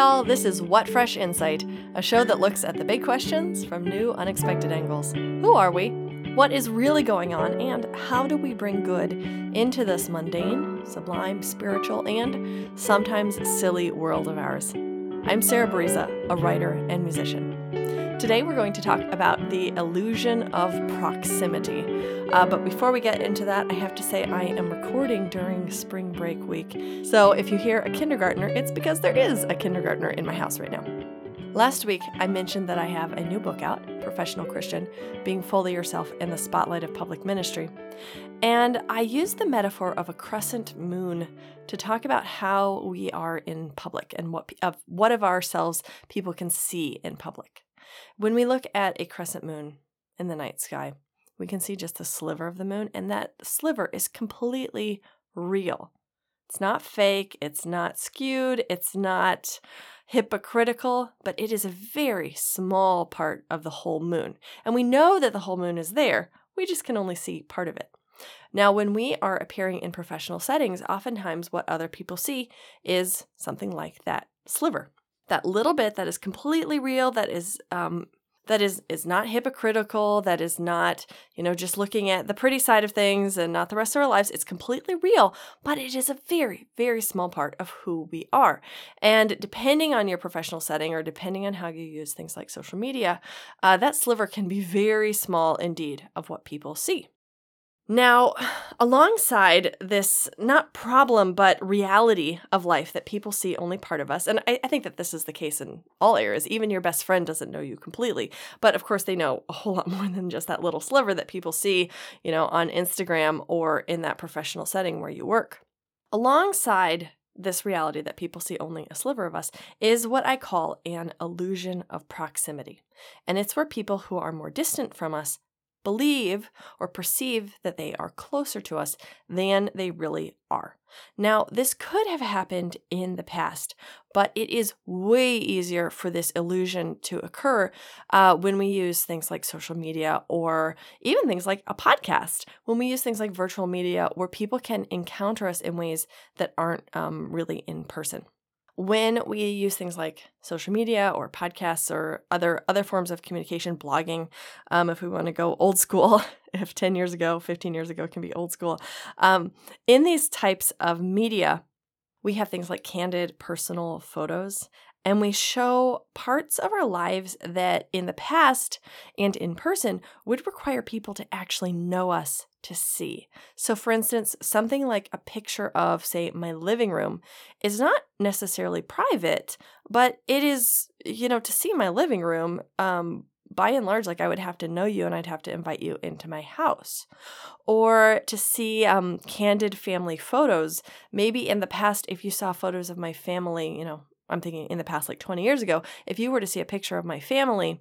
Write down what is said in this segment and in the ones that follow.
y'all. This is What Fresh Insight, a show that looks at the big questions from new, unexpected angles. Who are we? What is really going on? And how do we bring good into this mundane, sublime, spiritual, and sometimes silly world of ours? I'm Sarah Bereza, a writer and musician. Today we're going to talk about the illusion of proximity. Uh, but before we get into that, I have to say I am recording during spring break week. So if you hear a kindergartner, it's because there is a kindergartner in my house right now. Last week, I mentioned that I have a new book out, Professional Christian Being Fully Yourself in the Spotlight of Public Ministry. And I used the metaphor of a crescent moon to talk about how we are in public and what of what of ourselves people can see in public. When we look at a crescent moon in the night sky, we can see just a sliver of the moon, and that sliver is completely real. It's not fake, it's not skewed, it's not hypocritical, but it is a very small part of the whole moon. And we know that the whole moon is there, we just can only see part of it. Now, when we are appearing in professional settings, oftentimes what other people see is something like that sliver that little bit that is completely real, that is um, that is is not hypocritical, that is not, you know, just looking at the pretty side of things and not the rest of our lives. It's completely real, but it is a very, very small part of who we are. And depending on your professional setting or depending on how you use things like social media, uh, that sliver can be very small indeed of what people see. Now, alongside this not problem, but reality of life that people see only part of us, and I, I, think that this is the case in all areas, even your best friend doesn't know you completely. But of course, they know a whole lot more than just that little sliver that people see, you know, on Instagram or in that professional setting where you work. Alongside this reality that people see only a sliver of us is what I call an illusion of proximity. And it's where people who are more distant from us believe or perceive that they are closer to us than they really are. Now, this could have happened in the past, but it is way easier for this illusion to occur uh, when we use things like social media or even things like a podcast, when we use things like virtual media where people can encounter us in ways that aren't um, really in person when we use things like social media or podcasts or other other forms of communication blogging um, if we want to go old school if 10 years ago 15 years ago can be old school um, in these types of media we have things like candid personal photos and we show parts of our lives that in the past and in person would require people to actually know us to see. So, for instance, something like a picture of, say, my living room is not necessarily private, but it is, you know, to see my living room. Um, by and large, like I would have to know you and I'd have to invite you into my house. Or to see um, candid family photos. Maybe in the past, if you saw photos of my family, you know, I'm thinking in the past, like 20 years ago, if you were to see a picture of my family,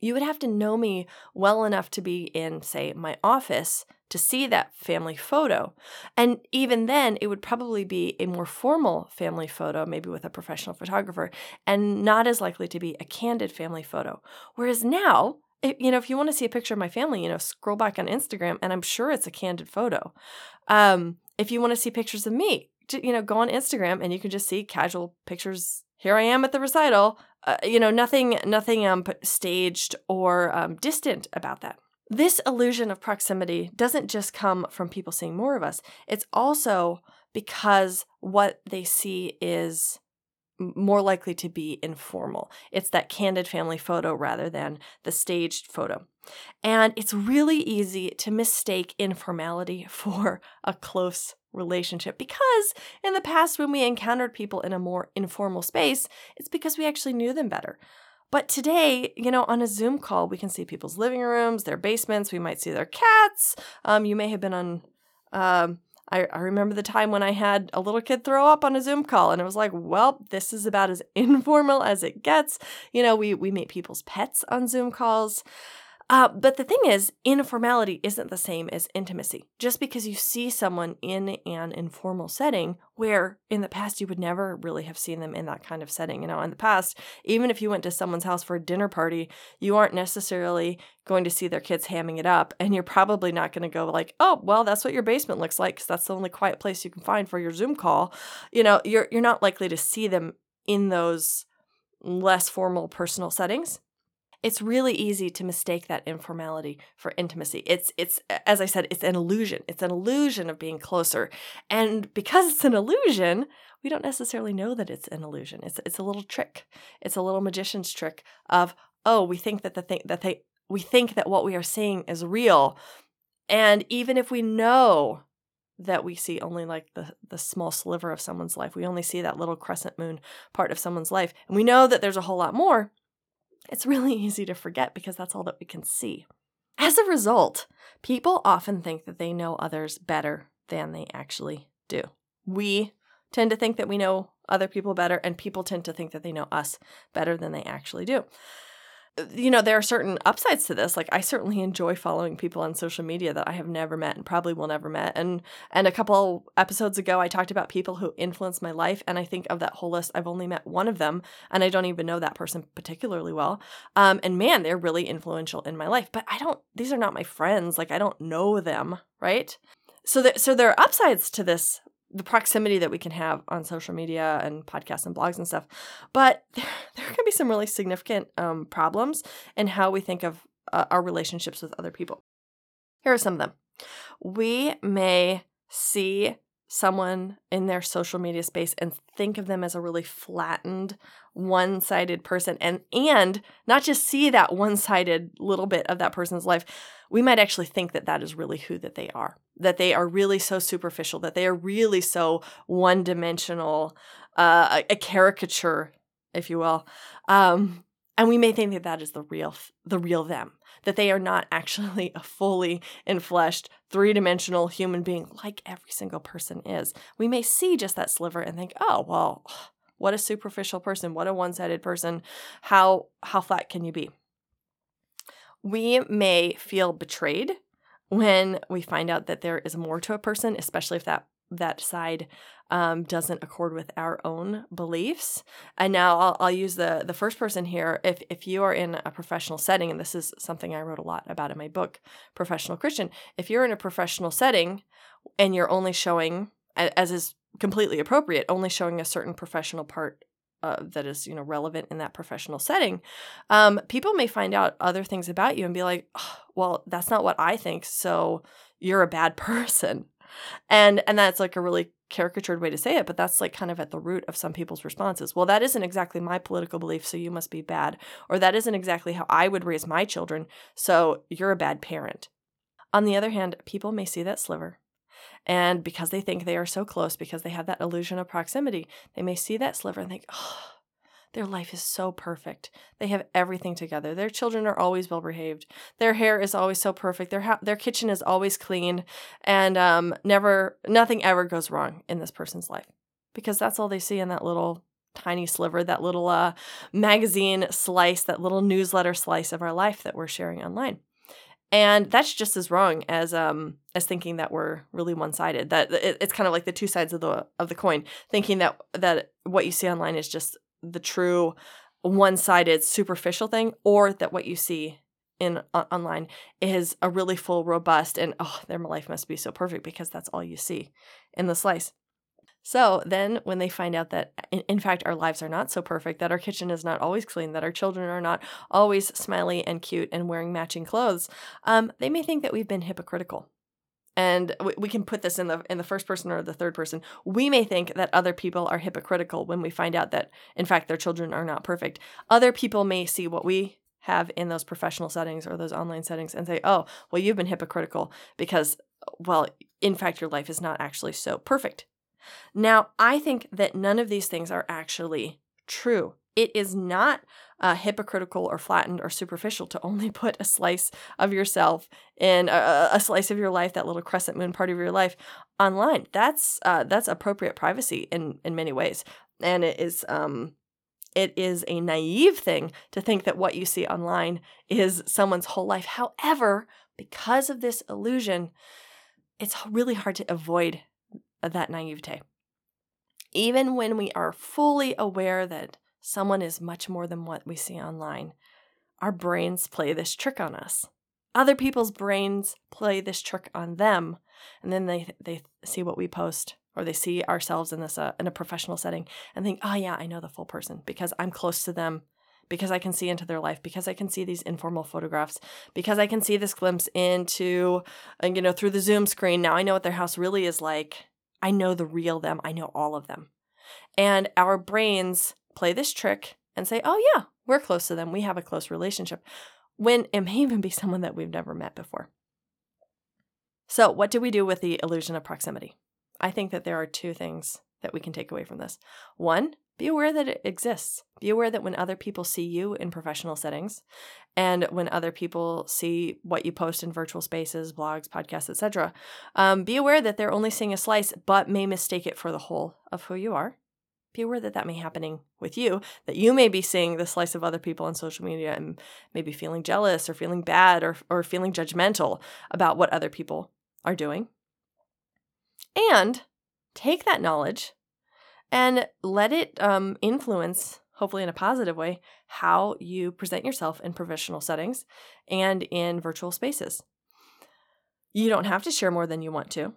you would have to know me well enough to be in, say, my office to see that family photo. And even then, it would probably be a more formal family photo, maybe with a professional photographer, and not as likely to be a candid family photo. Whereas now, you know, if you want to see a picture of my family, you know, scroll back on Instagram, and I'm sure it's a candid photo. Um, if you want to see pictures of me, you know, go on Instagram and you can just see casual pictures. Here I am at the recital. Uh, you know, nothing, nothing um, staged or um, distant about that. This illusion of proximity doesn't just come from people seeing more of us. It's also because what they see is more likely to be informal. It's that candid family photo rather than the staged photo. And it's really easy to mistake informality for a close relationship because in the past, when we encountered people in a more informal space, it's because we actually knew them better. But today, you know, on a Zoom call, we can see people's living rooms, their basements, we might see their cats. Um, you may have been on. Um, I, I remember the time when I had a little kid throw up on a Zoom call, and it was like, well, this is about as informal as it gets. You know, we we meet people's pets on Zoom calls. Uh, but the thing is, informality isn't the same as intimacy. Just because you see someone in an informal setting, where in the past you would never really have seen them in that kind of setting. You know, in the past, even if you went to someone's house for a dinner party, you aren't necessarily going to see their kids hamming it up. And you're probably not going to go like, oh, well, that's what your basement looks like because that's the only quiet place you can find for your Zoom call. You know, you're, you're not likely to see them in those less formal personal settings, it's really easy to mistake that informality for intimacy. It's it's as I said, it's an illusion. It's an illusion of being closer. And because it's an illusion, we don't necessarily know that it's an illusion. It's it's a little trick. It's a little magician's trick of, oh, we think that the thing that they we think that what we are seeing is real. And even if we know that we see only like the the small sliver of someone's life. We only see that little crescent moon part of someone's life. And we know that there's a whole lot more. It's really easy to forget because that's all that we can see. As a result, people often think that they know others better than they actually do. We tend to think that we know other people better, and people tend to think that they know us better than they actually do you know, there are certain upsides to this. Like I certainly enjoy following people on social media that I have never met and probably will never met. And and a couple episodes ago I talked about people who influenced my life and I think of that whole list I've only met one of them and I don't even know that person particularly well. Um and man, they're really influential in my life, but I don't these are not my friends. Like I don't know them, right? So that so there are upsides to this the proximity that we can have on social media and podcasts and blogs and stuff. But there, can be some really significant um, problems in how we think of uh, our relationships with other people. Here are some of them. We may see someone in their social media space and think of them as a really flattened one-sided person and and not just see that one-sided little bit of that person's life we might actually think that that is really who that they are that they are really so superficial that they are really so one-dimensional uh, a, caricature if you will. Um, and we may think that that is the real the real them that they are not actually a fully enfleshed three-dimensional human being like every single person is. We may see just that sliver and think oh well what a superficial person what a one-sided person. How how flat can you be? We may feel betrayed when we find out that there is more to a person especially if that that side um, doesn't accord with our own beliefs. And now I'll, I'll use the the first person here. If if you are in a professional setting, and this is something I wrote a lot about in my book, Professional Christian. If you're in a professional setting and you're only showing, as is completely appropriate, only showing a certain professional part uh, that is you know relevant in that professional setting um, people may find out other things about you and be like oh, well that's not what i think so you're a bad person and and that's like a really caricatured way to say it, but that's like kind of at the root of some people's responses. Well, that isn't exactly my political belief, so you must be bad. Or that isn't exactly how I would raise my children, so you're a bad parent. On the other hand, people may see that sliver. And because they think they are so close, because they have that illusion of proximity, they may see that sliver and think, oh, their life is so perfect. They have everything together. Their children are always well behaved. Their hair is always so perfect. Their ha- their kitchen is always clean, and um, never nothing ever goes wrong in this person's life because that's all they see in that little tiny sliver, that little uh, magazine slice, that little newsletter slice of our life that we're sharing online. And that's just as wrong as um as thinking that we're really one sided. That it, it's kind of like the two sides of the of the coin. Thinking that that what you see online is just the true one-sided superficial thing or that what you see in uh, online is a really full robust and oh their life must be so perfect because that's all you see in the slice. So then when they find out that in, in fact our lives are not so perfect that our kitchen is not always clean that our children are not always smiley and cute and wearing matching clothes um, they may think that we've been hypocritical and we can put this in the in the first person or the third person. We may think that other people are hypocritical when we find out that in fact their children are not perfect. Other people may see what we have in those professional settings or those online settings and say oh well you've been hypocritical because well in fact your life is not actually so perfect. Now i think that none of these things are actually true it is not uh, hypocritical or flattened or superficial to only put a slice of yourself in a, a, slice of your life, that little crescent moon part of your life, online. That's uh, that's appropriate privacy in in many ways, and it is um, it is a naive thing to think that what you see online is someone's whole life. However, because of this illusion, it's really hard to avoid that naivete. Even when we are fully aware that someone is much more than what we see online. Our brains play this trick on us. Other people's brains play this trick on them, and then they they see what we post or they see ourselves in this uh, in a professional setting and think, "Oh yeah, I know the full person because I'm close to them." Because I can see into their life, because I can see these informal photographs, because I can see this glimpse into, you know, through the Zoom screen. Now I know what their house really is like. I know the real them. I know all of them. And our brains play this trick and say, oh, yeah, we're close to them. We have a close relationship. When it may even be someone that we've never met before. So, what do we do with the illusion of proximity? I think that there are two things that we can take away from this. One, be aware that it exists. Be aware that when other people see you in professional settings and when other people see what you post in virtual spaces, blogs, podcasts, etc., um, be aware that they're only seeing a slice but may mistake it for the whole of who you are. Be aware that that may be happening with you, that you may be seeing the slice of other people on social media and maybe feeling jealous or feeling bad or, or feeling judgmental about what other people are doing. And take that knowledge and let it um, influence, hopefully in a positive way, how you present yourself in professional settings and in virtual spaces. You don't have to share more than you want to,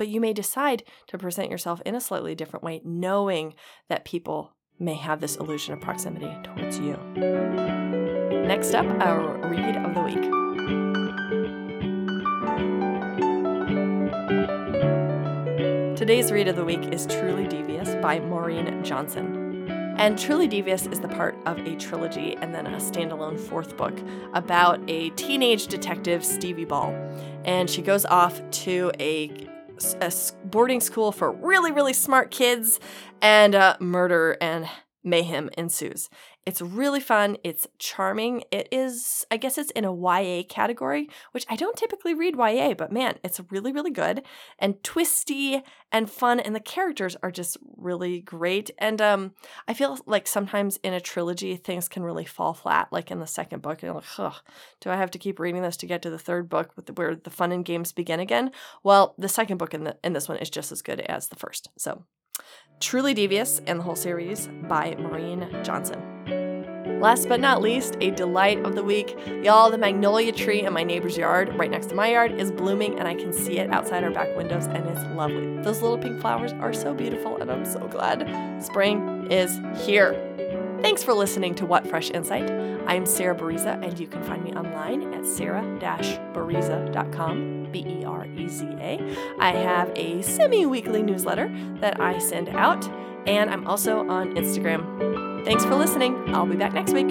but you may decide to present yourself in a slightly different way, knowing that people may have this illusion of proximity towards you. Next up, our read of the week. Today's read of the week is Truly Devious by Maureen Johnson. And Truly Devious is the part of a trilogy and then a standalone fourth book about a teenage detective, Stevie Bell. And she goes off to a, a boarding school for really, really smart kids, and uh, murder and mayhem ensues. It's really fun. It's charming. It is, I guess it's in a YA category, which I don't typically read YA, but man, it's really, really good and twisty and fun. And the characters are just really great. And um, I feel like sometimes in a trilogy, things can really fall flat, like in the second book. And you're like, do I have to keep reading this to get to the third book the, where the fun and games begin again? Well, the second book in, the, in this one is just as good as the first. So, Truly Devious and the whole series by Maureen Johnson. Last but not least, a delight of the week. Y'all, the magnolia tree in my neighbor's yard, right next to my yard, is blooming and I can see it outside our back windows and it's lovely. Those little pink flowers are so beautiful and I'm so glad spring is here. Thanks for listening to What Fresh Insight. I'm Sarah Bereza and you can find me online at sarah-bereza.com, B E R E Z A. I have a semi weekly newsletter that I send out and I'm also on Instagram. Thanks for listening. I'll be back next week.